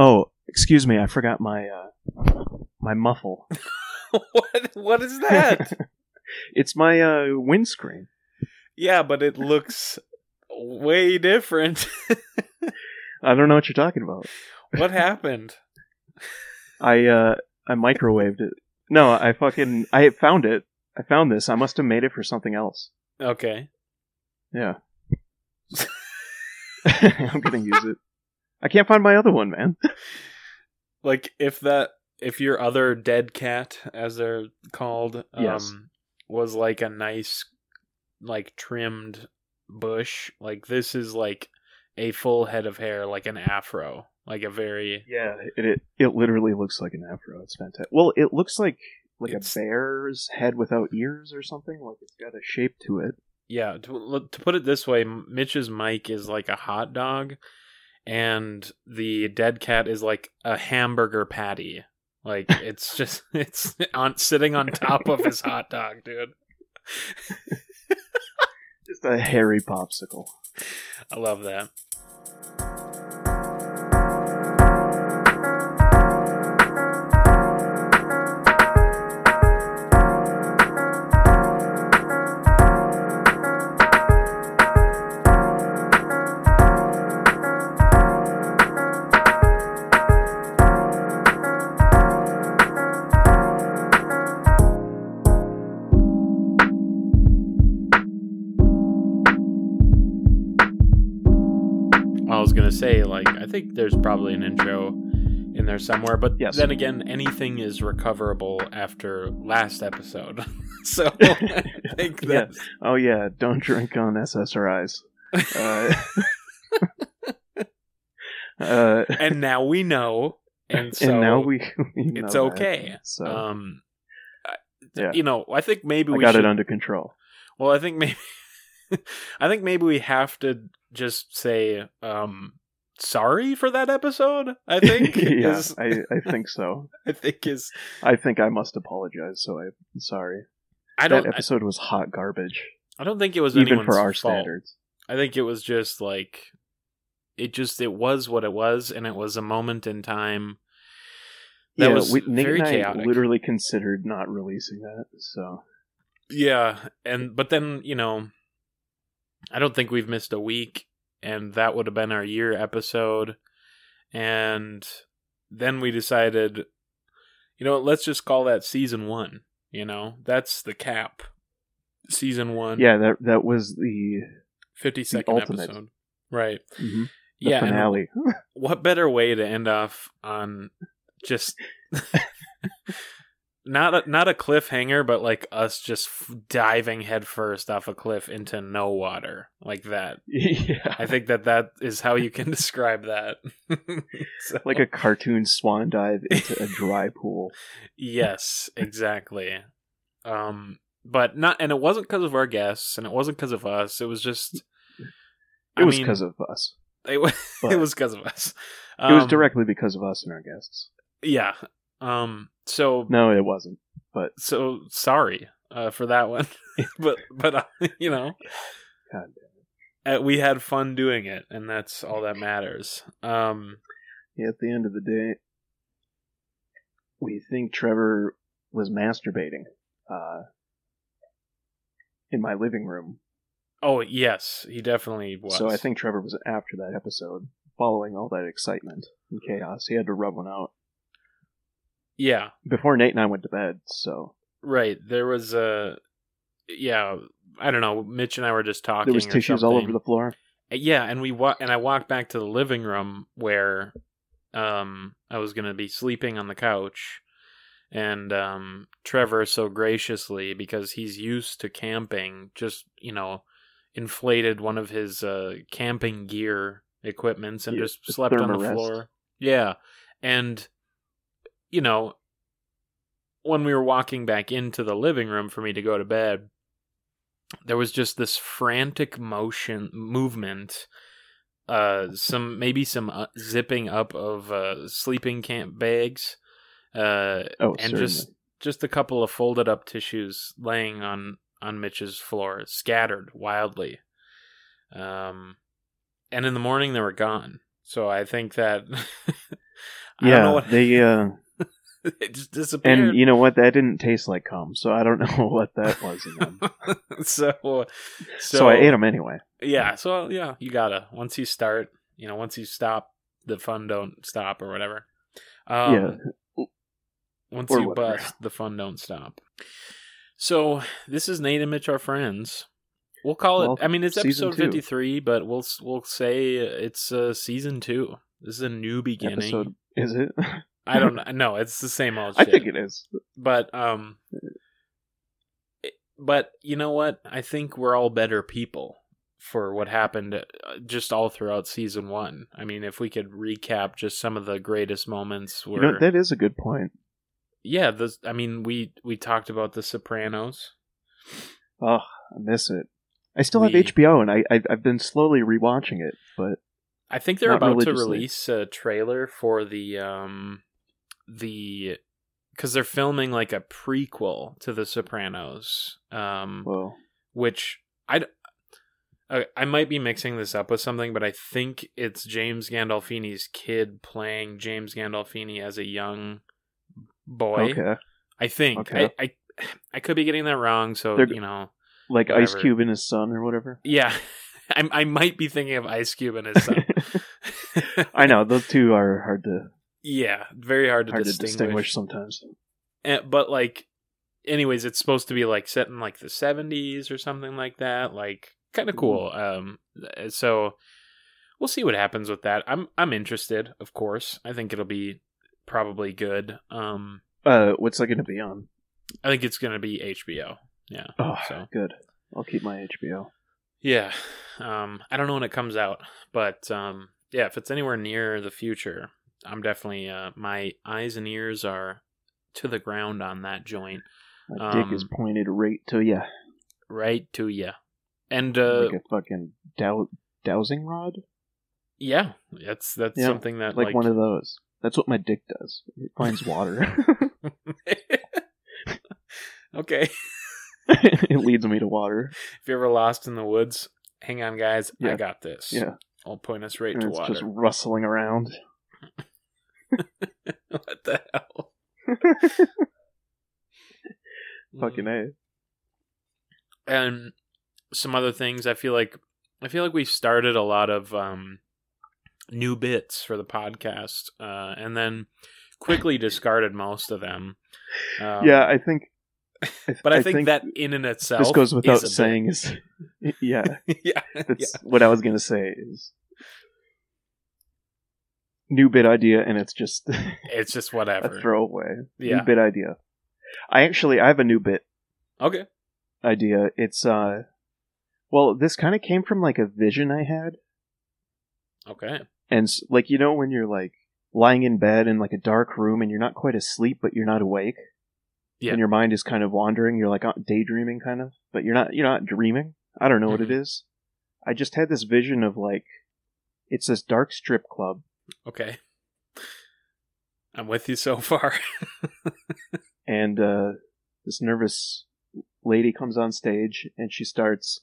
Oh, excuse me, I forgot my uh, my muffle. what what is that? it's my uh, windscreen. yeah, but it looks way different. I don't know what you're talking about. what happened? I uh, I microwaved it. No, I fucking I found it. I found this. I must have made it for something else. Okay. Yeah. I'm gonna use it. I can't find my other one, man. Like if that if your other dead cat as they're called um Yes. was like a nice like trimmed bush, like this is like a full head of hair like an afro, like a very Yeah, it it, it literally looks like an afro. It's fantastic. Well, it looks like like It's- a bear's head without ears or something. Like it's got a shape to it. Yeah, to, to put it this way, Mitch's mic is like a hot dog, and the dead cat is like a hamburger patty. Like it's just it's on sitting on top of his hot dog, dude. Just a hairy popsicle. I love that. Say, like, I think there's probably an intro in there somewhere, but Yes. then again, anything is recoverable after last episode. so I think Yeah. Oh yeah, don't drink on SSRIs. Uh, uh, and now we know, and so and now we, we know it's that. okay. So um, Yeah. you know, I think maybe I we got should. it under control. Well, I think maybe, I think maybe we have to just say um sorry for that episode. I think. yeah, is- I, I think so. I think is I think I must apologize. So I'm sorry. I don't that episode was hot garbage, I don't think it was even for our fault. standards. I think it was just like it just it was what it was, and it was a moment in time. That yeah, was we, Nate very and I chaotic. literally considered not releasing that. So Yeah, and but then you know, I don't think we've missed a week, and that would have been our year episode, and then we decided, you know, let's just call that season one. You know, that's the cap. Season one, yeah, that that was the, fifty second episode, right? mhm, yeah, finale. what better way to end off on just not a, not a cliffhanger, but like us just f- diving headfirst off a cliff into no water like that. yeah, I think that that is how you can describe that. So- like a cartoon swan dive into a dry pool. yes, exactly. Um, but not, and it wasn't because of our guests, and it wasn't because of us. It was just. It was because of us. it was it was because of us. it was Um, directly because of us and our guests. Yeah. Um. So No, it wasn't. But so sorry uh, for that one, but but uh, you know, God uh, we had fun doing it, and that's all that matters. Um. yeah, at the end of the day, we think Trevor was masturbating uh, in my living room. Oh yes, he definitely was. So I think Trevor was after that episode, following all that excitement and chaos. He had to rub one out yeah, before Nate and I went to bed. So right. There was a yeah. I don't know. Mitch and I were just talking. there was tissues all over the floor. Yeah, and we wa- and I walked back to the living room where um I was going to be sleeping on the couch and um Trevor so graciously because he's used to camping just, you know, inflated one of his uh camping gear equipments and Yeah, just slept on the Thermarest. floor. Yeah. And you know, when we were walking back into the living room for me to go to bed, there was just this frantic motion movement uh some maybe some uh, zipping up of uh sleeping camp bags uh Oh, and certainly. just just a couple of folded up tissues laying on on Mitch's floor scattered wildly um and in the morning they were gone so i think that I don't know Yeah, what they uh, it just disappeared. and you know what? That didn't taste like cum, so I don't know what that was in them. so, so so, I ate them anyway. Yeah, so yeah, you gotta once you start, you know, once you stop, the fun don't stop or whatever. Um, yeah, Once or you whatever. bust, the fun don't stop. So this is Nate and Mitch, our friends. We'll call it. Well, I mean, it's episode fifty three, but we'll we'll say it's uh, season two. This is a new beginning. episode is it? I don't know. No, it's the same old. I shit. think it is. but um but you know what i think we're all better people for what happened uh, just all throughout season one i mean if we could recap just some of the greatest moments You where know, that is a good point. yeah the, i mean we we talked about the sopranos Oh, I miss it. I still have We- HBO, and I I've, I've been slowly rewatching it, but i think they're about to release a trailer for the um the because they're filming like a prequel to the sopranos um well, which I, d- I might be mixing this up with something, but I think it's James Gandolfini's kid playing James Gandolfini as a young boy. okay, I think Okay. I, I I could be getting that wrong, so They're- you know, like Ice Cube and his son or whatever. yeah. I, I might be thinking of Ice Cube and his son. I know those two are hard to yeah, very hard to hard to distinguish. distinguish sometimes. Eh, but like, anyways, it's supposed to be like set in like the '70s or something like that. Like, kind of cool. Um, eh, so we'll see what happens with that. I'm I'm interested, of course. I think it'll be probably good. Um, Uh, what's that going to be on? I think it's gonna be HBO. Yeah. Oh, So good. I'll keep my HBO. yeah. Um, I don't know when it comes out, but um, yeah, if it's anywhere near the future, I'm definitely uh, my eyes and ears are to the ground on that joint. My dick is Um, pointed right to you, right to you. And uh, like a fucking dow- dowsing rod, yeah, that's that's Yeah, something that like, like, one of those. That's what my dick does. It finds water. okay. it leads me to water. If you're ever lost in the woods, hang on, guys. I got this. Yeah, I'll point us right and to it's water. just rustling around. what the hell? Fucking a. and some other things. I feel like I feel like we started a lot of um, new bits for the podcast, uh, and then quickly discarded most of them. Um, yeah, I think. I, but I, think, that in and itself this goes without is a bit. saying. Is yeah, yeah, that's what I was gonna say. Is new bit idea, and it's just it's just a whatever. throwaway. Yeah. New bit idea. I actually I have a new bit Okay. idea. It's uh, well, this kind of came from like a vision I had, Okay. and like you know when you're like lying in bed in like a dark room and you're not quite asleep but you're not awake. Yeah. And your mind is kind of wandering. You're like uh, daydreaming, kind of, but you're not. You're not dreaming. I don't know what Mm-hmm. it is. I just had this vision of like, it's this dark strip club, Okay. I'm with you so far. and uh, this nervous lady comes on stage and she starts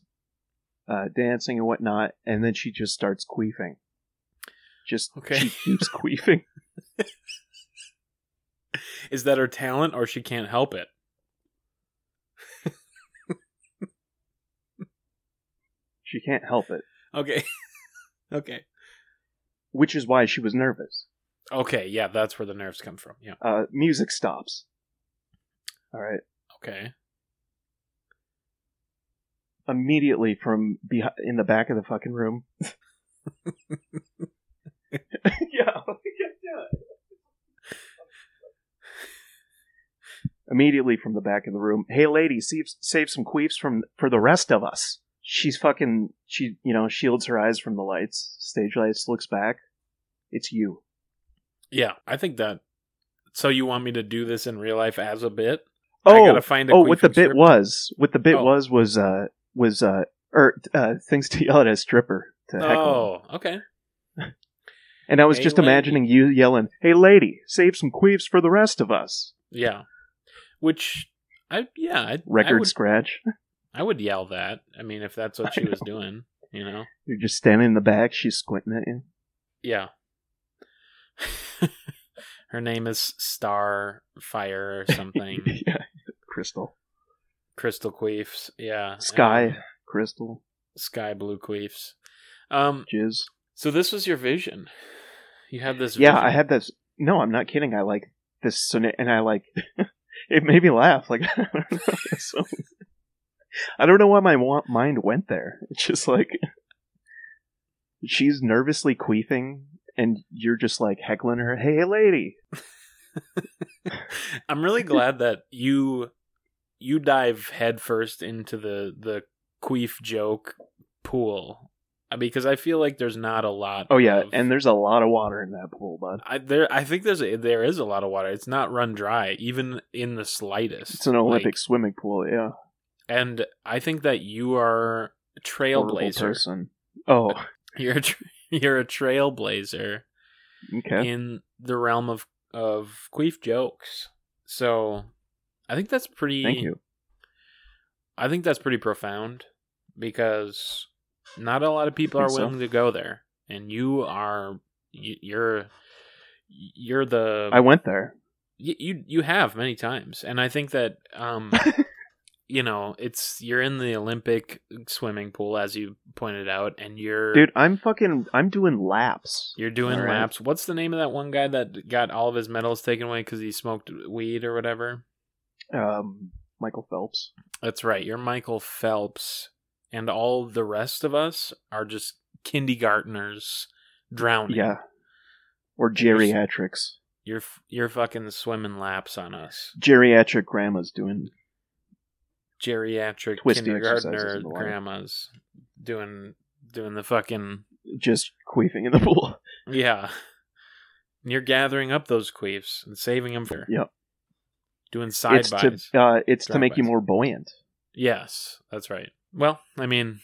uh, dancing and whatnot, and then she just starts queefing. Just Okay. she keeps queefing. Is that her talent or she can't help it? She can't help it, Okay. okay. Which is why she was nervous. Okay, yeah, that's where the nerves come from. Yeah. Uh, music stops. All right. Okay. Immediately from behind, in the back of the fucking room. yeah. Immediately from the back of the room, hey lady, save, save some queefs from for the rest of us. She's fucking. She you know shields her eyes from the lights, stage lights, looks back. It's you. Yeah, I think that. So you want me to do this in real life as a bit? Oh, I gotta find a oh, what the queefing bit was, what the bit Oh. was was uh was uh or uh things to yell at a stripper to heckle. Oh, okay. And I was Hey, just lady. imagining you yelling, "Hey, lady, save some queefs for the rest of us." Yeah. Which I yeah I, I Record would scratch. I would yell that. I mean, if that's what she was doing, you know. You're just standing in the back. She's squinting at you. Yeah. Her name is Starfire or something. yeah, Crystal, Crystal Queefs. Yeah. Sky, um, Crystal, Sky Blue Queefs. Um, Jizz. so this was your vision. You had this. Yeah, vision. I had this. No, I'm not kidding. I like this, and I like. it made me laugh. Like I don't know. So- I don't know why my mind went there. It's just like she's nervously queefing, and you're just like heckling her. Hey, lady. I'm really glad that you you dive headfirst into the the queef joke pool Uh, because I feel like there's not a lot. Oh yeah, of- and there's a lot of water in that pool, bud. I there I think there's a, there is a lot of water. It's not run dry even in the slightest. It's an Olympic Like, swimming pool. Yeah, and I think that you are a trailblazer. person. Oh, You're a tra- you're a trailblazer okay. in the realm of of queef jokes. So I think that's pretty. Thank you. I think that's pretty profound because not a lot of people are Think so? willing to go there, and you are you- you're you're the I went there. you you you have many times, and I think that um you know it's you're in the Olympic swimming pool as you pointed out, and you're Dude, I'm fucking. I'm doing laps. you're doing right. laps. What's the name of that one guy that got all of his medals taken away because he smoked weed or whatever? Um, Michael Phelps. That's right. You're Michael Phelps, and all the rest of us are just kindergartners drowning. Yeah. Or geriatrics. you're you're fucking swimming laps on us. Geriatric grandma's doing. Geriatric Twisty kindergartner exercises in the water. grandmas doing doing the fucking Just queefing in the pool. yeah. And you're gathering up those queefs and saving them for Yep. doing side it's to uh, it's to make you more buoyant. Yes, that's right. Well, I mean,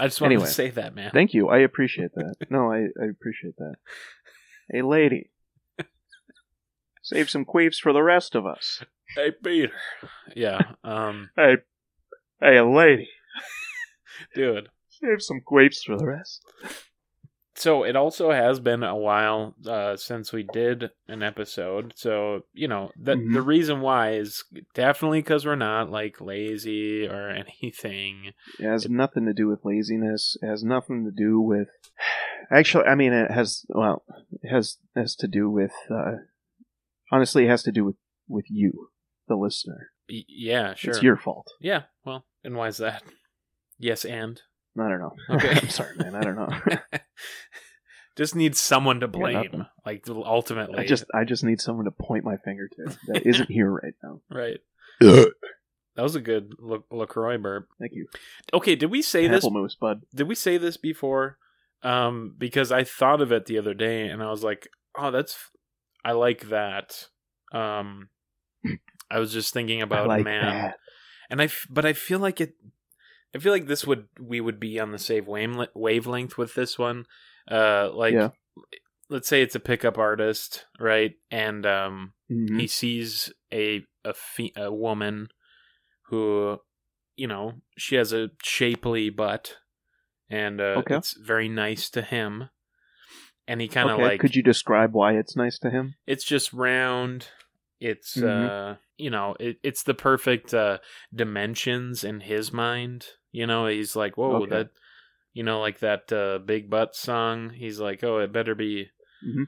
I just wanted Anyway, to say that, man. Thank you. I appreciate that. No, I, I appreciate that. Hey, lady. Save some queefs for the rest of us. Hey, Peter. Yeah. Um, Hey, hey, lady. dude. Save some grapes for the rest. So it also has been a while uh, since we did an episode. So you know that Mhm. the reason why is definitely because we're not like lazy or anything. It has nothing to do with laziness. It has nothing to do with. Actually, I mean, it has. Well, it has has to do with. Uh, honestly, it has to do with with you, the listener. Y- yeah, sure. It's your fault. Yeah. Well, and why is that? Yes, and I don't know. Okay. I'm sorry, man. I don't know. just need someone to blame. nothing. like ultimately, I just I just need someone to point my finger to that isn't here right now. right. That was a good La- Lacroix burp. Thank you. Okay, did we say this Apple mousse, bud. did we say this before? Um, because I thought of it the other day and I was like, oh, that's, I like that. Um, I was just thinking about like man, that. and I, f- but I feel like it, I feel like this would, we would be on the same wavelength with this one. Uh, like, Yeah. let's say it's a pickup artist, right? And, um, Mhm. he sees a a, fe- a woman who you know she has a shapely butt and uh, Okay. it's very nice to him and he kind of okay. like Could you describe why it's nice to him? it's just round it's Mhm. uh you know it, it's the perfect uh dimensions in his mind you know he's like whoa Okay. that you know like that uh big butt song he's like oh it better be Mhm.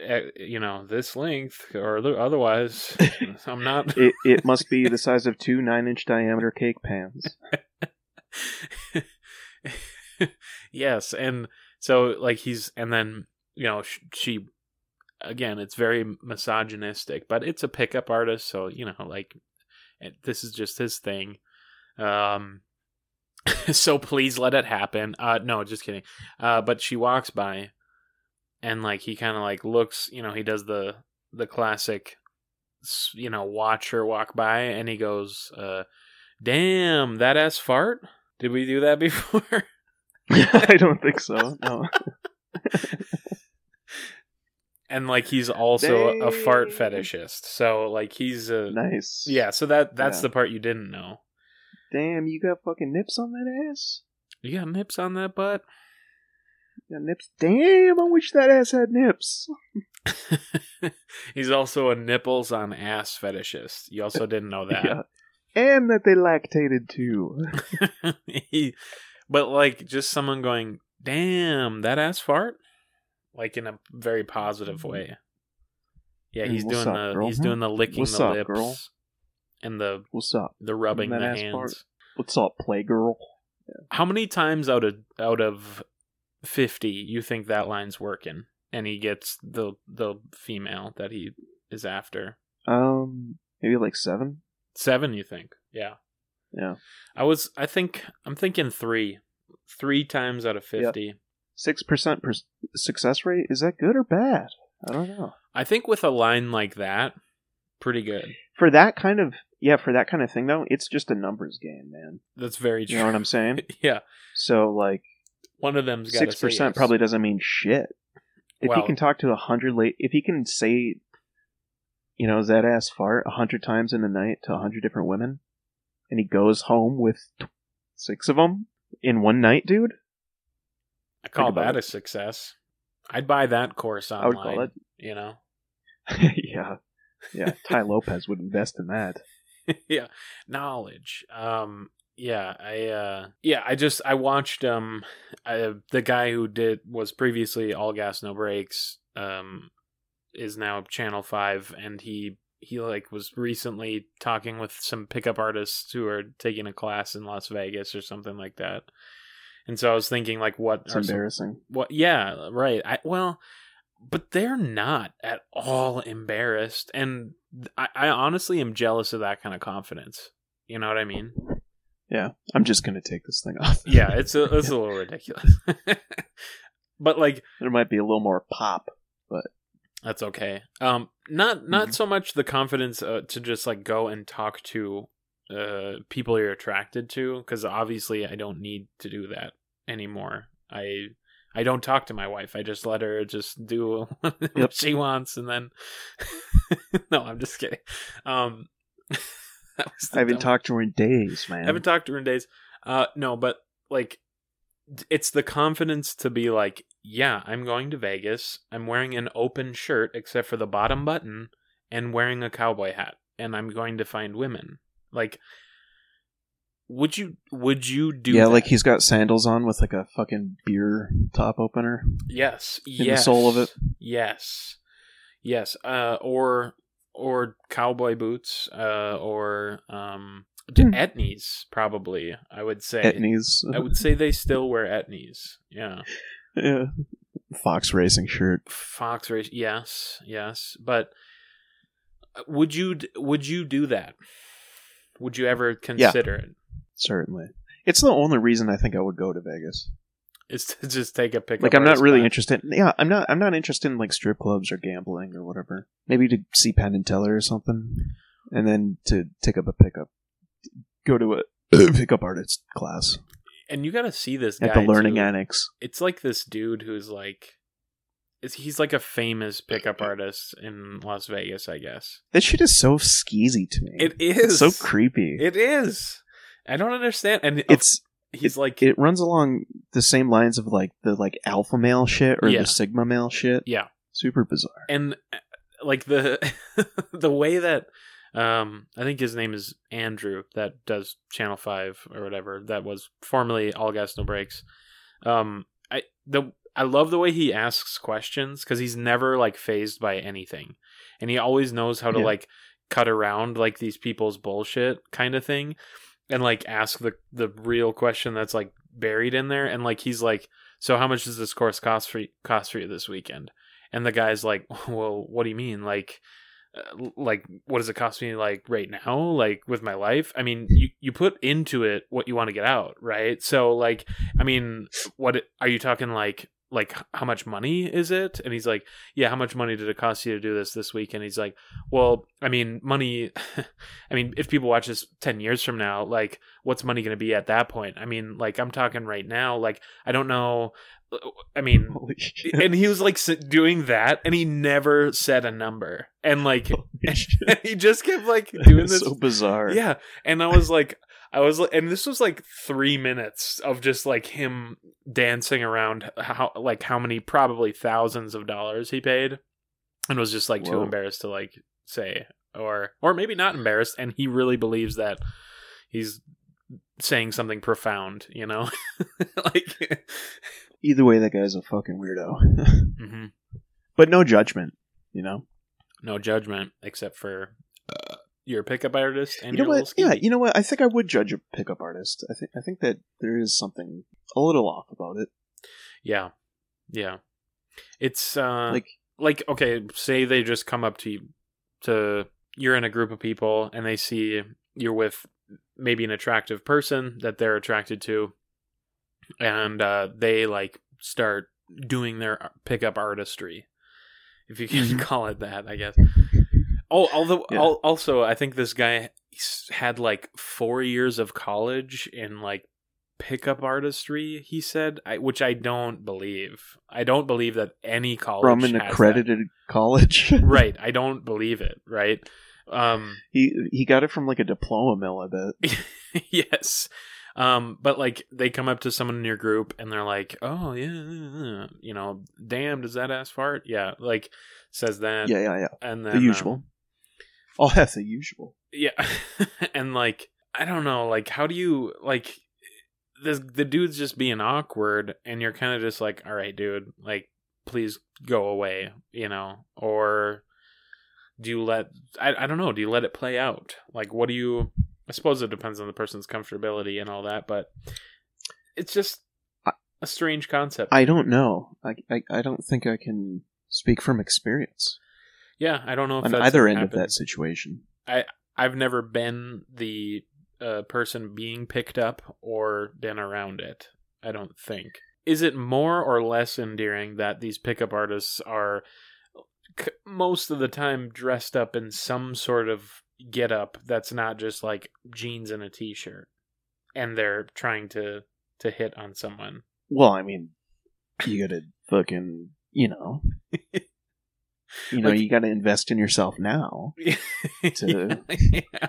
eh, you know this length or other- otherwise i'm not It it must be the size of two nine inch diameter cake pans. yes and so like he's and then you know sh- she again it's very misogynistic but it's a pickup artist so you know like it, this is just his thing um so please let it happen uh no just kidding uh but she walks by and like he kind of like looks you know he does the the classic you know watch her walk by and he goes uh damn that ass fart did we do that before I don't think so. No. And like he's also a fart fetishist so like he's a Nice. yeah so that that's Yeah. the part you didn't know Damn, you got fucking nips on that ass? you got nips on that butt You got nips? Damn, I wish that ass had nips. He's also a nipples on ass fetishist. You also didn't know that. Yeah. And that they lactated too. he, but like just someone going, "Damn, that ass fart," like in a very positive way. Yeah, he's doing up, the girl? he's doing the licking What's the up, lips girl? and the What's up? the rubbing the hands. fart? What's up, playgirl? How many times out of out of fifty you think that line's working, and he gets the the female that he is after? Um, maybe like seven. Seven, you think? Yeah. Yeah, I was. I think. I'm thinking three. Three times out of fifty. Six percent success rate. Is that good or bad? I don't know. I think with a line like that, pretty good. For that kind of yeah, for that kind of thing though, it's just a numbers game, man. That's very true. You know what I'm saying? yeah. So like One of them's six percent probably doesn't mean shit. If Well- he can talk to a hundred late, if he can say, you know, that ass fart a hundred times in a night to a hundred different women, and he goes home with six of them in one night, dude. I call that it. a success. I'd buy that course online. You know. yeah, yeah. Tai Lopez would invest in that. yeah knowledge um yeah i uh yeah i just i watched um I, the guy who did was previously all gas no brakes um is now channel 5 and he he like was recently talking with some pickup artists who are taking a class in las vegas or something like that and so i was thinking like what It's are some, embarrassing. what yeah right i well but they're not at all embarrassed and I, I honestly am jealous of that kind of confidence you know what i mean Yeah, I'm just gonna take this thing off. yeah it's a, it's a little ridiculous but like there might be a little more pop. But that's okay um not not Mhm. so much the confidence uh, to just like go and talk to uh people you're attracted to because obviously i don't need to do that anymore i i don't talk to my wife i just let her just do what Yep. she wants and then no i'm just kidding um I haven't dumb- talked to her in days, man. I haven't talked to her in days. Uh, no, but like, it's the confidence to be like, yeah, I'm going to Vegas. I'm wearing an open shirt except for the bottom button, and wearing a cowboy hat, and I'm going to find women. Like, would you? Would you do? yeah, that? like he's got sandals on with like a fucking beer top opener yes, in yes, the sole of it. Yes, yes. Uh, or or cowboy boots. Uh, or um, Hmm. etnies. Probably, I would say. Etnies. I would say they still wear etnies. Yeah. yeah. Fox racing shirt. Fox race. Yes, yes. But uh, would you would you do that? Would you ever consider it? Certainly. It's the only reason I think I would go to Vegas. Is to just take a pickup? Like I'm not really interested. Yeah, I'm not. I'm not interested in like strip clubs or gambling or whatever. Maybe to see Penn and Teller or something, and then to take up a pickup, go to a pickup artist class And you got to see this guy at the Learning too. Annex. It's like this dude who's like, is he's like a famous pickup artist in Las Vegas, I guess. This shit is so skeezy to me. It It's so creepy. It is. I don't understand. And it's he's like, it runs along the same lines of like the like alpha male shit or Yeah. the sigma male shit. yeah. Super bizarre. and uh, like the the way that um I think his name is Andrew that does Channel 5 or whatever that was formerly All Gas No Brakes. Um I the I love the way he asks questions cuz he's never like phased by anything. And he always knows how to Yeah. like cut around like these people's bullshit kind of thing and like ask the the real question that's like buried in there and like he's like so how much does this course cost for cost for you this weekend? And the guy's like well what do you mean? Like uh, like what does it cost me like right now? Like with my life? I mean you you put into it what you want to get out right? So like i mean what are you talking like like how much money is it? And he's like yeah how much money did it cost you to do this this week? And he's like well i mean money i mean if people watch this 10 years from now like what's money going to be at that point? I mean like i'm talking right now like i don't know uh, i mean and he was like doing that and he never said a number. And like shit. he just kept like doing this so bizarre. yeah. And i was like i was and this was like three minutes of just like him dancing around how like how many probably thousands of dollars he paid and was just like too embarrassed to like say or or maybe not embarrassed and he really believes that he's saying something profound you know like Either way, that guy's a fucking weirdo. mhm. but no judgment, you know. no judgment except for uh, your pickup artist and you know what? Yeah, you know what? I think I would judge a pickup artist. I think I think that there is something a little off about it. yeah yeah it's uh Like, like okay say they just come up to you to you're in a group of people and they see you're with maybe an attractive person that they're attracted to and uh they like start doing their pickup artistry if you can Mhm. call it that i guess oh although Yeah. al- also i think this guy had like four years of college in like pickup artistry he said I, which i don't believe i don't believe that any college from an has that accredited college. right i don't believe it right um he he got it from like a diploma mill. I bet. yes um but like they come up to someone in your group and they're like oh yeah, yeah, yeah," you know damn does that ass fart yeah like says that Yeah, yeah, yeah. and then The um, usual. I'll have the usual. yeah and like i don't know like how do you like the the dude's just being awkward and you're kind of just like all right dude like please go away you know or do you let I, I don't know do you let it play out like what do you i suppose it depends on the person's comfortability and all that but it's just a strange concept I don't know. I, I I don't think I can speak from experience yeah i don't know if on that's either end of that situation. I've never been the uh, person being picked up or been around it. I don't think. Is it more or less endearing that these pickup artists are c- most of the time dressed up in some sort of get up that's not just like jeans and a t-shirt and they're trying to to hit on someone. Well, I mean, you gotta fucking, you know, you know, Like- you gotta invest in yourself now. To- yeah.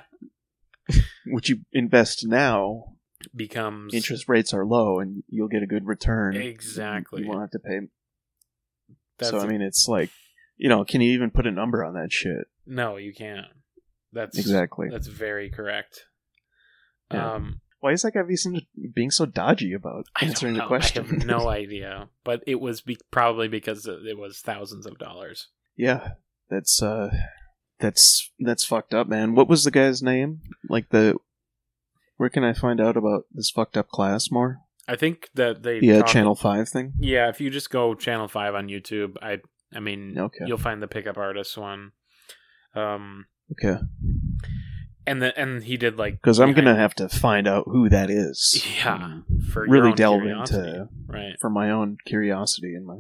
What you invest now, becomes interest rates are low, and you'll get a good return. Exactly. You won't have to pay. that's so I mean, it's like, you know, can you even put a number on that shit? no, you can't. That's Exactly. That's very correct. Yeah. Um, Why is that guy being, being so dodgy about answering the question? I have no idea, but it was be- probably because it was thousands of dollars. Yeah, that's uh, that's that's fucked up, man. What was the guy's name? Like the, where can I find out about this fucked up class more? I think that they Yeah, talk- Channel Five thing. Yeah, if you just go Channel Five on YouTube, I I mean, Okay. you'll find the pickup artist one. Um, Okay, and the and he did like because I'm behind- gonna have to find out who that is. yeah for really your own delve curiosity, into right. for my own curiosity and my.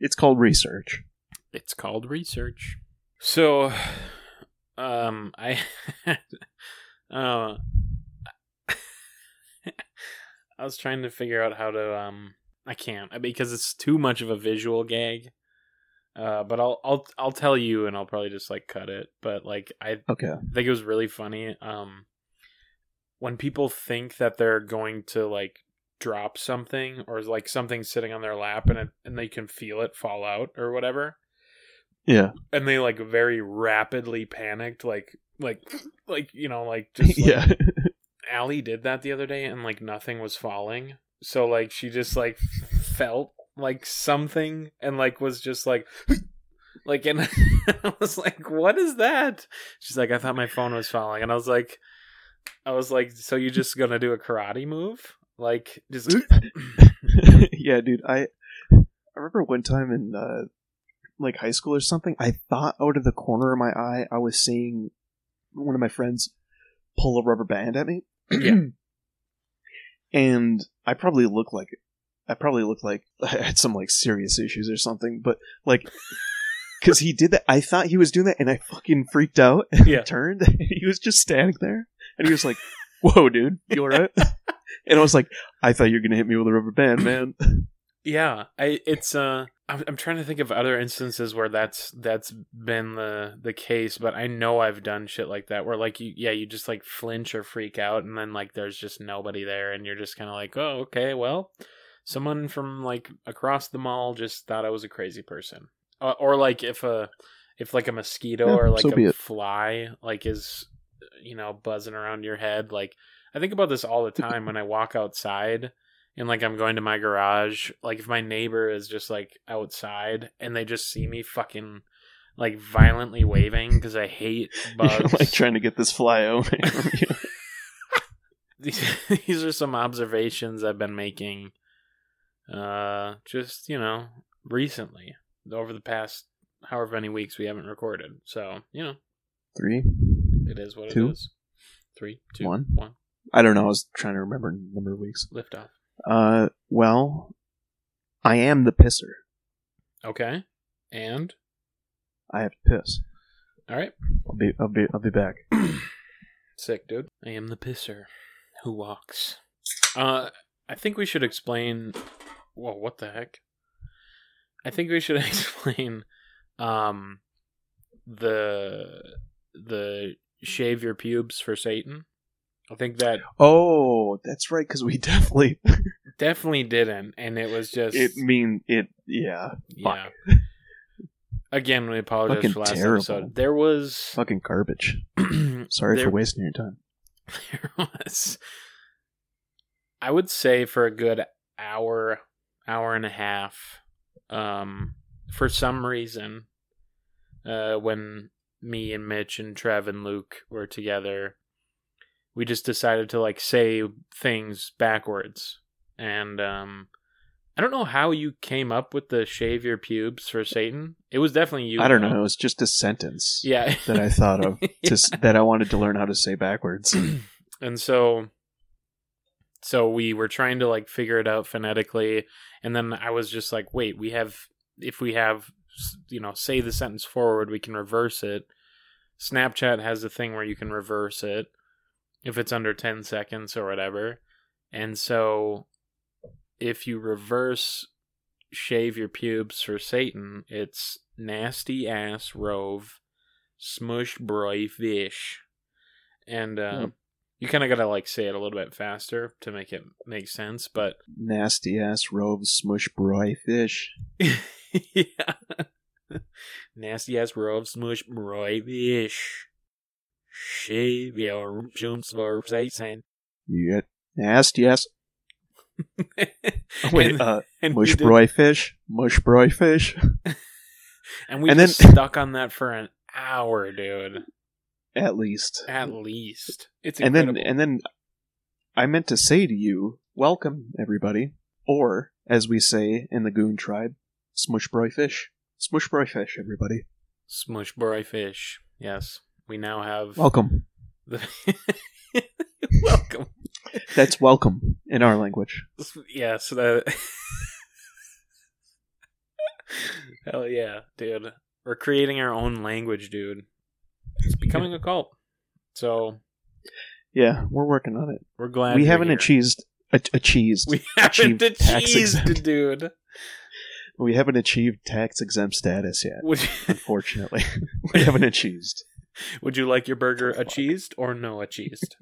It's called research. It's called research. So, um, I, uh, I was trying to figure out how to, um, I can't because it's too much of a visual gag. Uh, but I'll, I'll, I'll tell you, and I'll probably just like cut it. But like, I Okay. I think it was really funny. Um, when people think that they're going to like drop something or like something sitting on their lap and it, and they can feel it fall out or whatever Yeah. and they like very rapidly panicked like like like you know like just like, yeah. Allie did that the other day and like nothing was falling so like she just like felt like something and like was just like like and I was like what is that she's like I thought my phone was falling and I was like I was like so you just gonna do a karate move like just yeah, dude. I I remember one time in uh, like high school or something. I thought out of the corner of my eye I was seeing one of my friends pull a rubber band at me. Yeah. and I probably look like I probably looked like I had some like serious issues or something. But like. Because he did that, I thought he was doing that, and I fucking freaked out. And Yeah. turned, and he was just standing there, and he was like, "Whoa, dude, you alright?" and I was like, "I thought you were gonna hit me with a rubber band, man." Yeah, I it's uh I'm I'm trying to think of other instances where that's that's been the the case, but I know I've done shit like that where like you yeah, you just like flinch or freak out and then like there's just nobody there and you're just kind of like, "Oh, okay, well, someone from like across the mall just thought I was a crazy person." Uh, or like if a if like a mosquito Yeah, or like so a fly like is you know buzzing around your head like i think about this all the time when i walk outside and like i'm going to my garage like if my neighbor is just like outside and they just see me fucking like violently waving because i hate You're bugs like trying to get this fly away from you. these, these are some observations i've been making uh just you know recently over the past however many weeks we haven't recorded so you know Three. It is what Two? it is. Three, two, One? one. I don't know. I was trying to remember number of weeks. Lift off. Uh, well, I am the pisser. Okay. And I have to piss. all right. I'll be, I'll be, I'll be back. Sick, dude. I am the pisser who walks. Uh, I think we should explain. Whoa, what the heck? I think we should explain, um, the the shave your pubes for Satan. I think that Oh, that's right. Because we definitely definitely didn't, and it was just it mean it. Yeah, yeah. Again, we apologize Fucking for last terrible. episode. There was fucking garbage. Sorry There- for wasting your time. there was I would say for a good hour, hour and a half, um, for some reason, uh, when me and Mitch and Trev and Luke were together, we just decided to like say things backwards. And um I don't know how you came up with the shave your pubes for Satan. It was definitely you. I don't though. know. It was just a sentence Yeah. that I thought of to, Yeah. that I wanted to learn how to say backwards. and so so we were trying to like figure it out phonetically and then i was just like wait we have if we have you know say the sentence forward we can reverse it snapchat has a thing where you can reverse it if it's under 10 seconds or whatever and so if you reverse shave your pubes for satan it's nasty ass rove smush broy fish and uh, Hmm. you kind of gotta like say it a little bit faster to make it make sense but Nasty ass rove smush broy fish. yeah nasty ass rove smush broy fish shave your jumps for satan You get nasty ass. Wait, and, uh, and mush broy fish. Mush broy fish. and we and then- stuck on that for an hour dude At least. at least it's incredible. and then and then I meant to say to you, welcome everybody, or as we say in the Goon tribe, smush broy fish. Smush broy fish, everybody. smush broy fish yes we now have Welcome. the welcome That's welcome in our language. Yes, that. Hell yeah, dude. We're creating our own language, dude. It's becoming a cult. So Yeah, we're working on it. we're glad we haven't here. achieved a- achieved. We haven't achieved tax achieved, dude. we haven't achieved tax exempt status yet. Unfortunately, we haven't achieved. would you like your burger a cheesed or no a cheesed?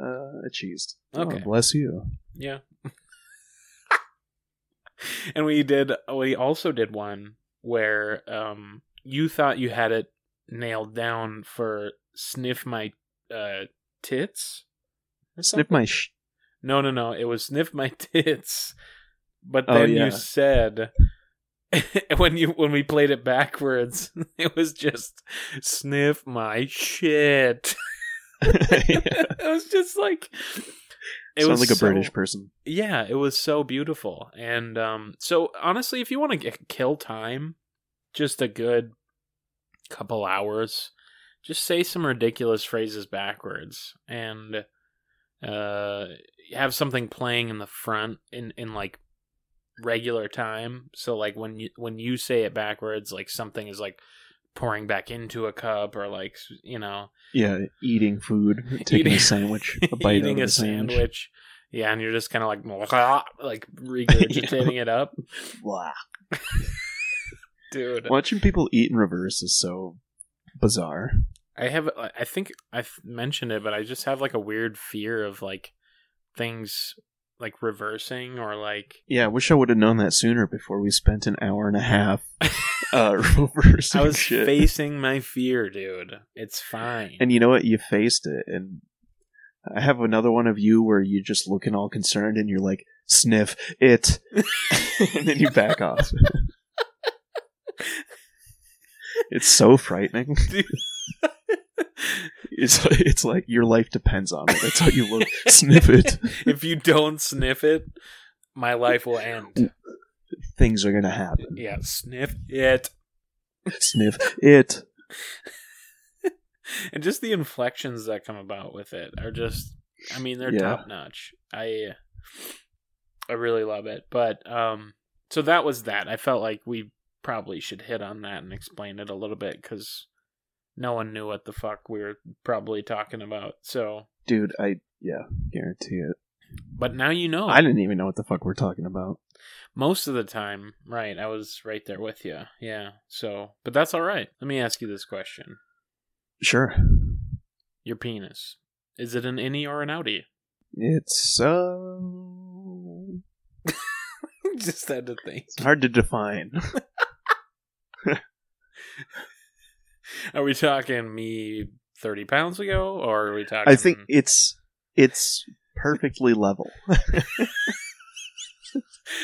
Uh, cheesed. Okay. Oh, bless you. Yeah. and we did we also did one where um you thought you had it nailed down for sniff my uh tits Sniff my sh- no no no it was sniff my tits but Oh, then yeah. you said when you when we played it backwards it was just sniff my shit it was just like it Sounds was like a so- British person. yeah it was so beautiful and um so honestly if you want to get, kill time just a good couple hours just say some ridiculous phrases backwards and uh have something playing in the front in in like regular time so like when you when you say it backwards like something is like pouring back into a cup or like you know Yeah, eating food, taking Eating- a sandwich, a bite eating out a sandwich. sandwich. Yeah, and you're just kind of like like regurgitating it up, Blah. dude. Watching people eat in reverse is so bizarre. I have, I think I've mentioned it, but I just have like a weird fear of like things like reversing or like Yeah, I wish I would have known that sooner before we spent an hour and a half uh reversing I was shit. facing my fear, dude. It's fine. and you know what? You faced it. And I have another one of you where you're just looking all concerned and you're like, sniff it. and then you back off. it's so frightening. It's it's like your life depends on it. That's how you look. Sniff it. if you don't sniff it, my life will end. Things are gonna happen. Yeah, sniff it. Sniff it. And just the inflections that come about with it are just I mean, they're Yeah. top notch. I I really love it. But um so that was that. I felt like we probably should hit on that and explain it a little bit cuz no one knew what the fuck we were probably talking about. So, Dude, I yeah, guarantee it. but now you know. I didn't even know what the fuck we're talking about. Most of the time, right, I was right there with you. Yeah. So, but that's all right. Let me ask you this question. Sure. Your penis. Is it an innie or an outie? It's uh, so Just had to think. It's hard to define. Are we talking me 30 pounds ago or are we talking I think it's it's perfectly level.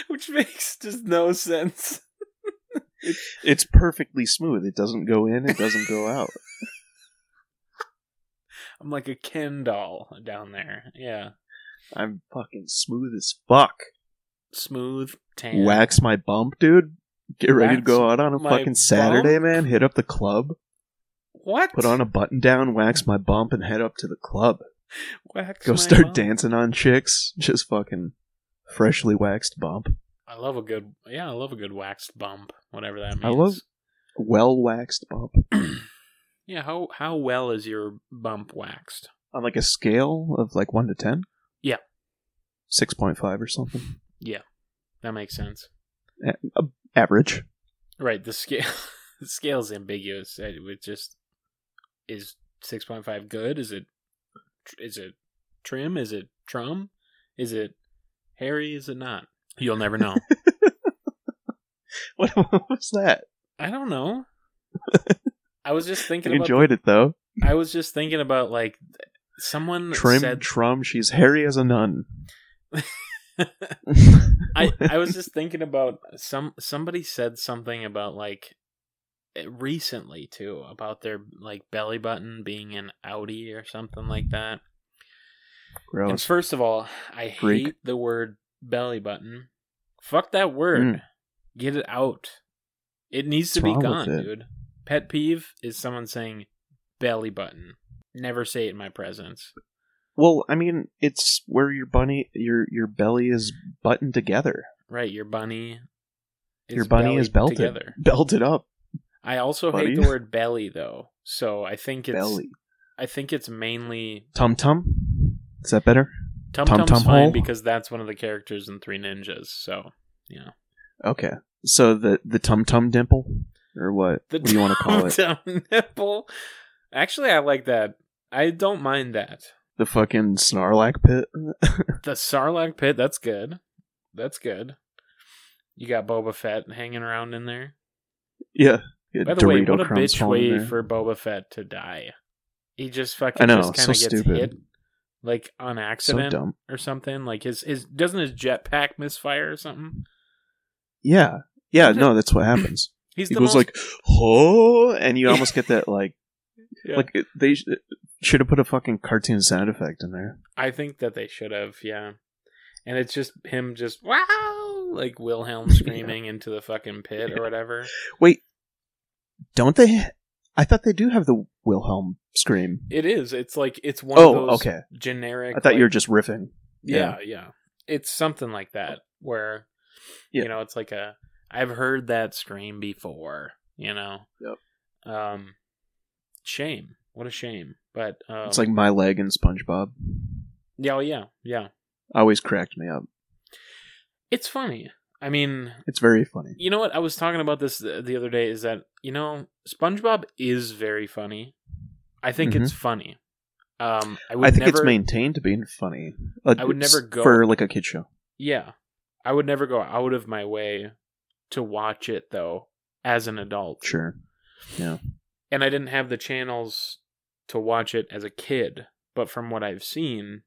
which makes just no sense. It's perfectly smooth. It doesn't go in, it doesn't go out. I'm like a Ken doll down there. Yeah. I'm fucking smooth as fuck. Smooth tan. Wax my bump, dude. Get ready to go out on a my fucking Saturday, bump? man. Hit up the club. What? Put on a button down, wax my bump, and head up to the club. Wax Go start bum. dancing on chicks. Just fucking freshly waxed bump. I love a good yeah, I love a good waxed bump, whatever that means. I love- Well waxed bump. Yeah, how how well is your bump waxed? On like a scale of like 1 to 10? Yeah. 6.5 or something. Yeah. That makes sense. A- a- average. Right, the scale the scale's ambiguous. It would just is 6.5 good? Is it is it trim? Is it trum? Is it hairy? Is it not? You'll never know. What, what was that? I don't know. I was just thinking about enjoyed it though. I was just thinking about like someone Trim, said trum, she's hairy as a nun. I I was just thinking about some somebody said something about like recently too about their like belly button being an outie or something like that. And first of all, I Freak. hate the word belly button. Fuck that word. Mm. Get it out. It needs to What's be gone, dude. Pet peeve is someone saying belly button. Never say it in my presence. Well, I mean, it's where your bunny, your your belly is buttoned together. Right, your bunny. your bunny is belted, together. belted up. I also Buddy. hate the word belly though. So I think it's belly. I think it's mainly Tum tum. Is that better? Tum Tum Tum's fine Hole? because that's one of the characters in Three Ninjas. So yeah. Okay. So the the tum tum dimple, or what? the what do you want to call it? Tum nipple. Actually, I like that. I don't mind that. The fucking Snarlack pit. The Sarlacc pit. That's good. That's good. You got Boba Fett hanging around in there. yeah. By the way, what a bitch way for Boba Fett to die. He just fucking I know, just kind so of gets stupid. hit like on accident dumb. or something. Like his his doesn't his jetpack misfire or something? Yeah. Yeah. No, that's what happens. He's He the goes most like, "Oh," and you almost get that like, Yeah. like it- they sh- should have put a fucking cartoon sound effect in there. I think that they should have, yeah. And it's just him just wow like Wilhelm screaming into the fucking pit or whatever. Wait, don't they? I thought they do have the Wilhelm scream. It is. It's like it's one Oh, of those okay. generic I thought you were just riffing. yeah, yeah. It's something like that where Yeah. you know, it's like a I've heard that scream before, you know. Yep. Um shame. What a shame. But um, It's like my leg and SpongeBob. yeah, oh, yeah, yeah. Always cracked me up. It's funny. I mean, It's very funny. you know what? I was talking about this the the other day is that, you know, SpongeBob is very funny. I think Mhm. it's funny. Um, I I, think never, it's maintained to being funny. Uh, I would never go- for like a kid show. Yeah, I would never go out of my way to watch it though as an adult. Sure. Yeah. And I didn't have the channels to watch it as a kid, but from what I've seen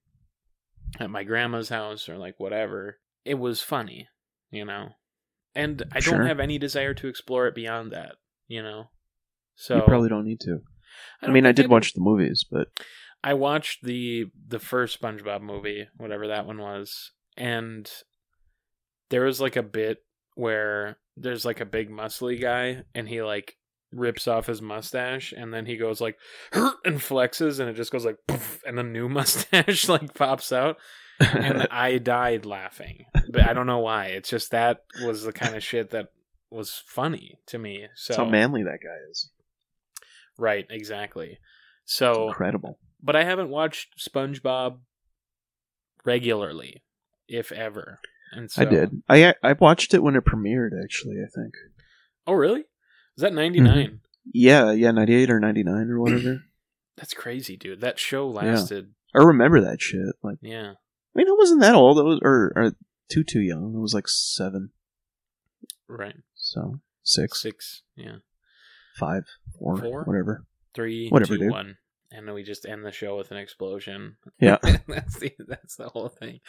at my grandma's house or like whatever, it was funny, you know. And I Sure. don't have any desire to explore it beyond that, you know. So you probably don't need to. I, don't mean, I did watch the movies, but I watched the the first SpongeBob movie, whatever that one was, and there was like a bit where there's like a big muscly guy and he like rips off his mustache and then he goes like hurt! and flexes and it just goes like poof, and a new mustache like pops out and I died laughing. But I don't know why. It's just that was the kind of shit that was funny to me. So that's how manly that guy is. right, exactly. It's So incredible. but I haven't watched SpongeBob regularly, if ever. And so, I did. I I watched it when it premiered. Actually, I think. Oh, really? Is that mm-hmm. 99? Yeah, yeah, ninety eight or ninety nine or whatever. That's crazy, dude. That show lasted. I remember that shit. Like, Yeah. I mean, it wasn't that old. It was or, or too too young. It was like seven, Right. so six, Six. Yeah. five, four, Four? whatever. Three, Whatever, two, one. And then we just end the show with an explosion. Yeah. that's the that's the whole thing.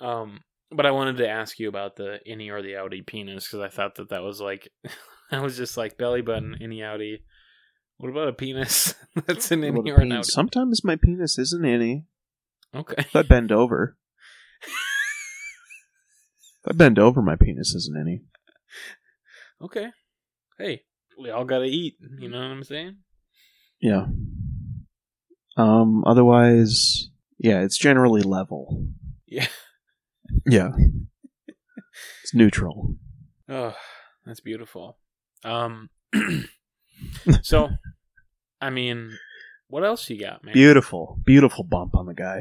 Um, but I wanted to ask you about the innie or the outie penis because I thought that that was like, I was just like belly button innie outie. What about a penis? that's an innie or an outie. Sometimes my penis isn't any. Okay. If I bend over, if I bend over, my penis isn't any. Okay. Hey, we all gotta eat. You know what I'm saying? Yeah. Um. Otherwise, yeah, it's generally level. Yeah. Yeah. it's neutral. Oh, that's beautiful. Um. so, I mean, what else you got, man? Beautiful, beautiful bump on the guy.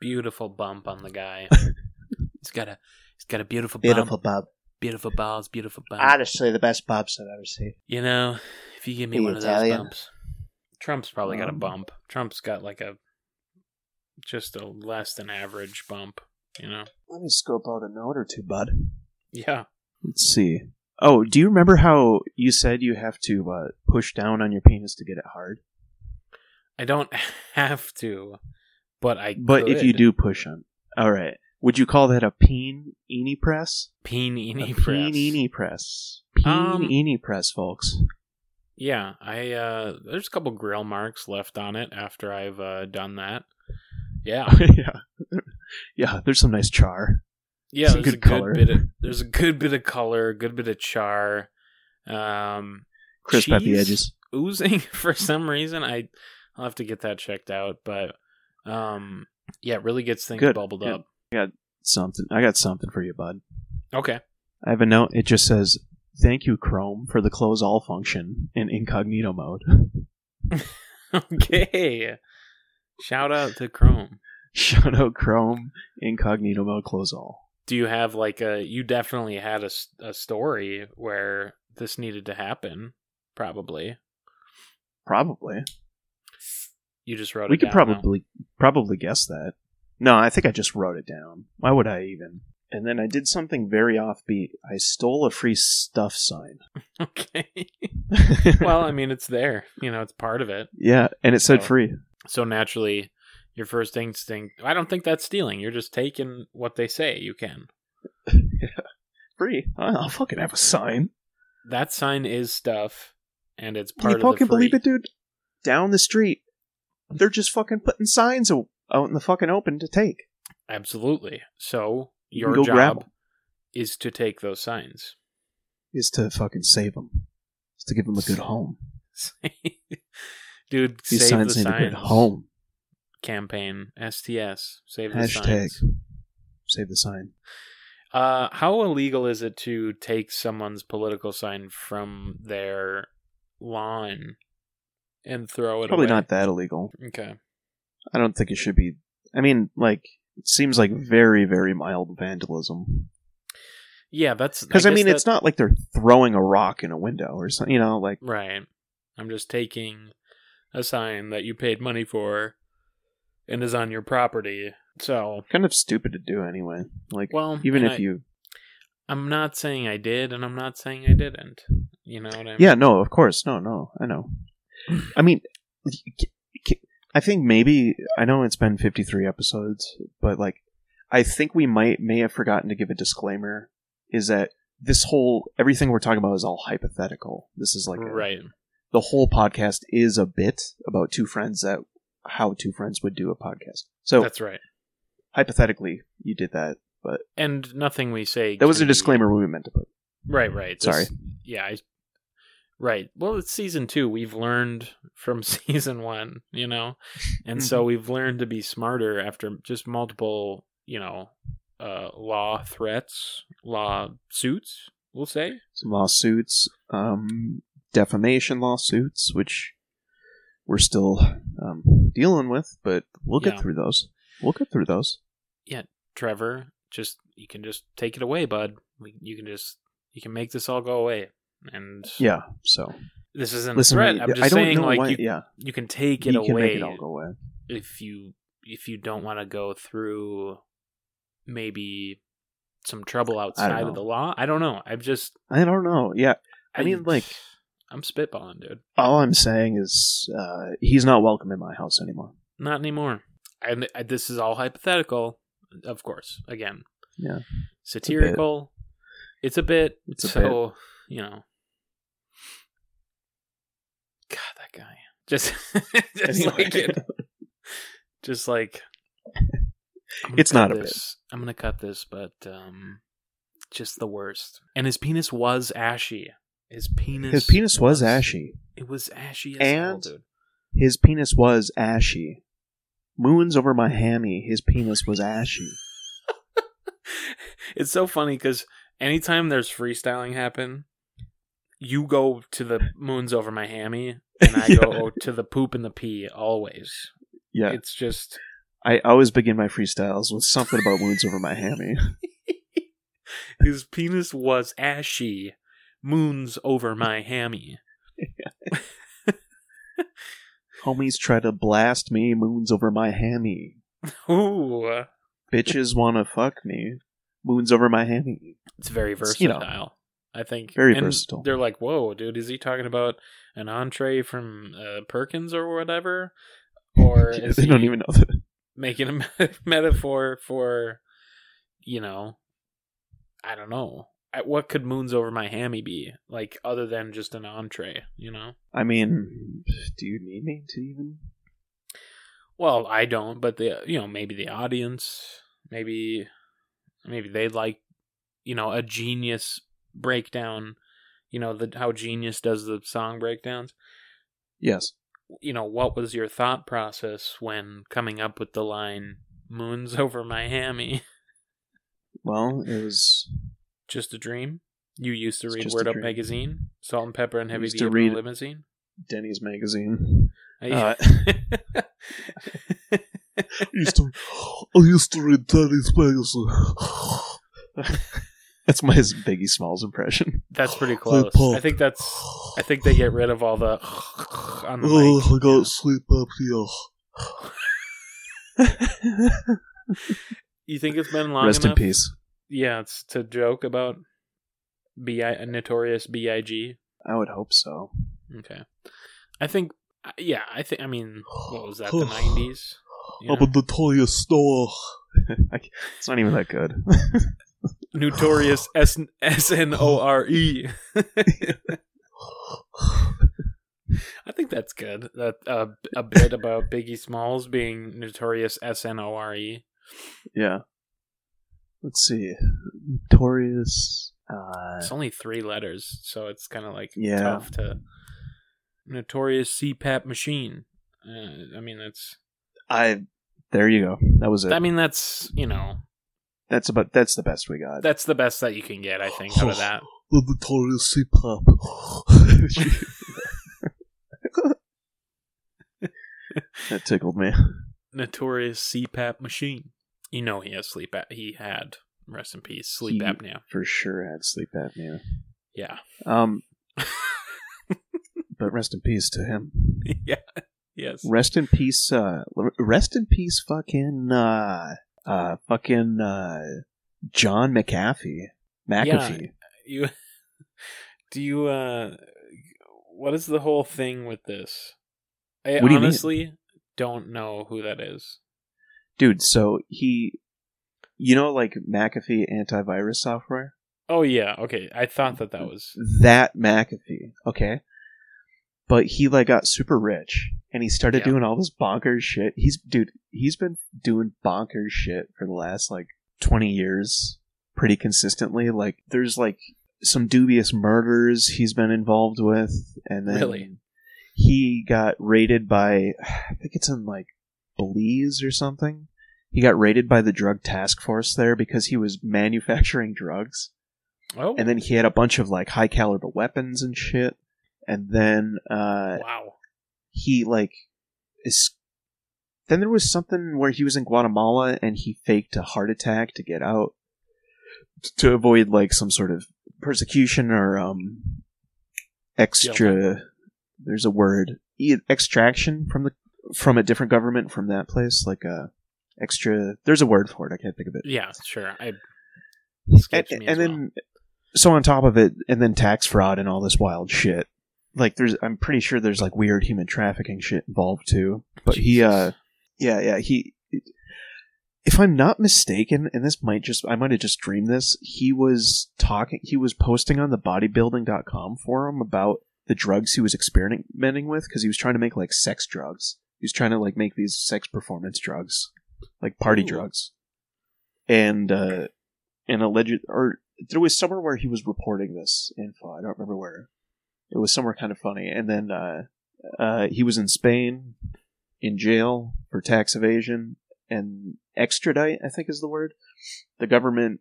beautiful bump on the guy. he's got a he's got a beautiful, bump, bump. beautiful balls, beautiful bump. Honestly, the best bumps I've ever seen. you know, if you give me The one of those bumps, Trump's probably got a Um, bump. Trump's got like a just a less than average bump. You know? Let me scope out a note or two, bud. Yeah. Let's see. Oh, do you remember how you said you have to uh, push down on your penis to get it hard? I don't have to, but I. But if you do push on, all right. Would you call that a peen eeny press? Peenini a press. Peen press. Peen Um, press, folks. Yeah, I uh there's a couple grill marks left on it after I've uh, done that. Yeah. yeah, yeah. There's some nice char. Yeah, Some there's good a good color. bit of there's a good bit of color, a good bit of char. Um Crisp at the edges. Oozing for some reason. I I'll have to get that checked out, but um yeah, it really gets things Good, bubbled good. up. Something. I got something for you, bud. Okay. I have a note. It just says, "Thank you, Chrome, for the close all function in incognito mode." Okay. Shout out to Chrome. Shout out Chrome incognito mode close all. Do you have like a you definitely had a story where this needed to happen probably. Probably. You just wrote we it could down, probably probably guess that. No, I think I just wrote it down. Why would I even? And then I did something very offbeat. I stole a free stuff sign. Okay. well, I mean, it's there. You know, it's part of it. yeah, and it said free. So naturally, your first instinct. I don't think that's stealing. You're just taking what they say you can. yeah. Free. I'll fucking have a sign. That sign is stuff, and it's Can part you of the fucking believe it, dude? Down the street, they're just fucking putting signs out in the fucking open to take. Absolutely. So your grab job is to take those signs. Is to fucking save them. Is to give them a good home. Dude, These save signs the need a signs good home. campaign. STS. Save the Hashtag. signs. Save the sign. Uh, how illegal is it to take someone's political sign from their lawn and throw it Probably away? not that illegal. Okay. I don't think it should be. I mean, like, it seems like very, very mild vandalism. Yeah, that's Because I, guess mean, it's not like they're throwing a rock in a window or something. You know, like right. I'm just taking a sign that you paid money for and is on your property. So, Kind of stupid to do anyway. Like, well, even if I- you. I'm not saying I did, and I'm not saying I didn't. You know what I mean? Yeah, no, of course. No, no, I know. I mean, I think maybe. I know it's been 53 episodes, but like, I think we might may have forgotten to give a disclaimer is that this whole everything we're talking about is all hypothetical. This is like a- right. the whole podcast is a bit about two friends that how two friends would do a podcast. So That's right. hypothetically, you did that, but And nothing we say. that was a disclaimer we meant to put. Right, right. Sorry. yeah, I, right. Well, it's season two. We've learned from season one, you know, and so Mm-hmm. we've learned to be smarter after just multiple, you know, uh, law threats, law suits. We'll say. Some lawsuits, um, defamation lawsuits, which we're still um, dealing with, but we'll get Yeah. through those. We'll get through those. Yeah, Trevor, just you can just take it away, bud. We, you can just you can make this all go away. And Yeah. So this isn't listen, a threat. I- I'm just I don't saying, know like why. you, yeah, you can take it you can away make it away. if you if you don't want to go through maybe some trouble outside of the law. I don't know. I've just I don't know. Yeah, I mean, like- I'm spitballing, dude. all I'm saying is uh, he's not welcome in my house anymore. Not anymore. And this is all hypothetical, of course. Again, Yeah. satirical. It's a bit. It's a so you know. That guy. Just, just Anyway. like it. Just like. It's not a bit. this. I'm gonna cut this, but um, just the worst. And his penis was ashy. His penis. His penis was ashy. It was ashy as hell, And- dude. His penis was ashy. Moons over my hammy. His penis was ashy. it's so funny because anytime there's freestyling happen, you go to the moons over my hammy, and I Yeah. go to the poop and the pee always. Yeah, It's just I always begin my freestyles with something about moons over my hammy. his penis was ashy, moons over my hammy. Homies try to blast me. Moons over my hammy. Ooh, Bitches wanna fuck me. Moons over my hammy. it's very It's, you know, versatile. I think very And versatile. They're like, "Whoa, dude, is he talking about an entree from uh, Perkins or whatever?" Or is they he don't even know that. making a me- metaphor for, you know, I don't know. What could moons over my hammy be like other than just an entree? You know. I mean, do you need me to even? Well, I don't, but the you know maybe the audience, maybe maybe they'd like you know a genius breakdown. You know the how genius does the song breakdowns. Yes. You know what was your thought process when coming up with the line "moons over Miami"? Well, it was. Just a dream. You used to read Word Up magazine, Salt-n-Pepa and Heavy Used to Diesel read- Limousine. Denny's magazine. Uh, used to, I used to read Denny's magazine. that's my Biggie Smalls impression. that's pretty close. Paul. I think that's. I think they get rid of all the on the mic. Oh, I got sleep apnea. You think it's been long Rest in peace. Yeah, it's to joke about Bi a notorious Big. I would hope so. Okay, I think. Uh, yeah, I think. I mean, what was that? The nineties. I'm a notorious snorer. it's not even that good. Notorious S S N O R E. I think that's good. That uh, a bit about Biggie Smalls being notorious S N O R E. yeah. Let's see. Notorious. Uh, It's only three letters, so it's kind of like Yeah. tough to. Notorious CPAP machine. Uh, I mean, that's. I. There you go. That was it. I mean, that's you know, that's about. That's the best we got. that's the best that you can get. I think out of that. The notorious CPAP. that tickled me. Notorious CPAP machine. You know he has sleep. ap- he had rest in peace sleep He- apnea. For sure had sleep apnea. Yeah. Um. but rest in peace to him. yeah. Yes. Yes. Rest in peace. Uh, rest in peace. Fucking. Uh, uh, fucking. Uh, John McAfee. McAfee. You do you uh what is the whole thing with this? I What do honestly don't know who that is. Dude, so he. You know, like McAfee antivirus software? Oh yeah, okay. I thought that that was that McAfee, okay? But he like got super rich and he started Yeah. doing all this bonkers shit. He's dude, he's been doing bonkers shit for the last like 20 years pretty consistently. Like there's like some dubious murders he's been involved with and then Really? he got raided by I think it's in like Belize or something. He got raided by the drug task force there because he was manufacturing drugs Oh and then he had a bunch of like high caliber weapons and shit and then uh wow. he like is then there was something where he was in guatemala and he faked a heart attack to get out to avoid like some sort of persecution or um extra there's a word extraction from the from a different government from that place like a extra there's a word for it i can't think of it Yeah, sure. I and, and well. then so on top of it and then tax fraud and all this wild shit like there's i'm pretty sure there's like weird human trafficking shit involved too but he uh yeah yeah he if i'm not mistaken and this might just i might have just dreamed this he was talking he was posting on the bodybuilding.com forum about the drugs he was experimenting with because he was trying to make like sex drugs he was trying to like make these sex performance drugs like party Ooh. drugs and uh and alleged or there was somewhere where he was reporting this info. I don't remember where. It was somewhere kind of funny. And then uh, uh, he was in Spain, in jail for tax evasion and extradite. I think is the word. The government,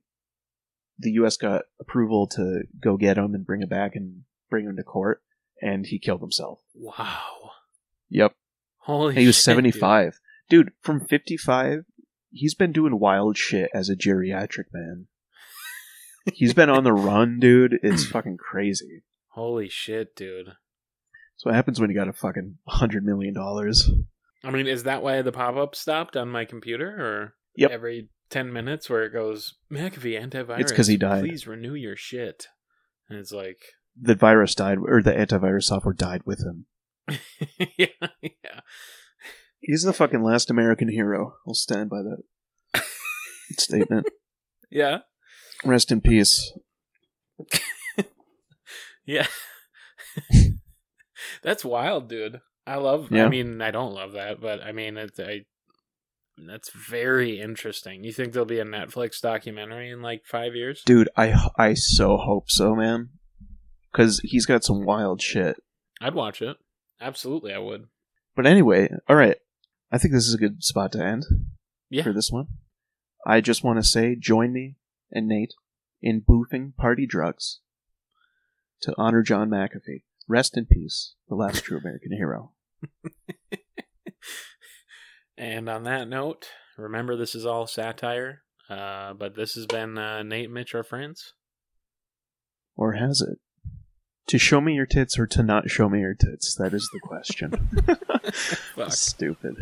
the U.S. got approval to go get him and bring him back and bring him to court, and he killed himself. Wow. Yep, Holy and he was shit, seventy dude. Dude, from fifty five, he's been doing wild shit as a geriatric man. He's been on the run, dude. It's fucking crazy. Holy shit, dude. So what happens when you got a fucking hundred million dollars? I mean, is that why the pop up stopped on my computer or Yep. every 10 minutes where it goes McAfee antivirus? It's 'cause he died. Please renew your shit. And it's like, The virus died, or the antivirus software died with him. yeah, yeah. He's the fucking last American hero. I'll stand by that statement. Yeah. Rest in peace. Yeah. That's wild, dude. I love Yeah. I mean, I don't love that, but I mean, it's I that's very interesting. You think there'll be a Netflix documentary in like 5 years? Dude, I I so hope so, man. Because he's got some wild shit. I'd watch it. Absolutely, I would. But anyway, all right. I think this is a good spot to end Yeah. for this one. I just want to say, join me and Nate in boofing party drugs to honor John McAfee. Rest in peace, the last true American hero. And on that note, remember this is all satire. Uh, but this has been uh, Nate Mitch, our friends. Or has it? To show me your tits or to not show me your tits? That is the question. Stupid.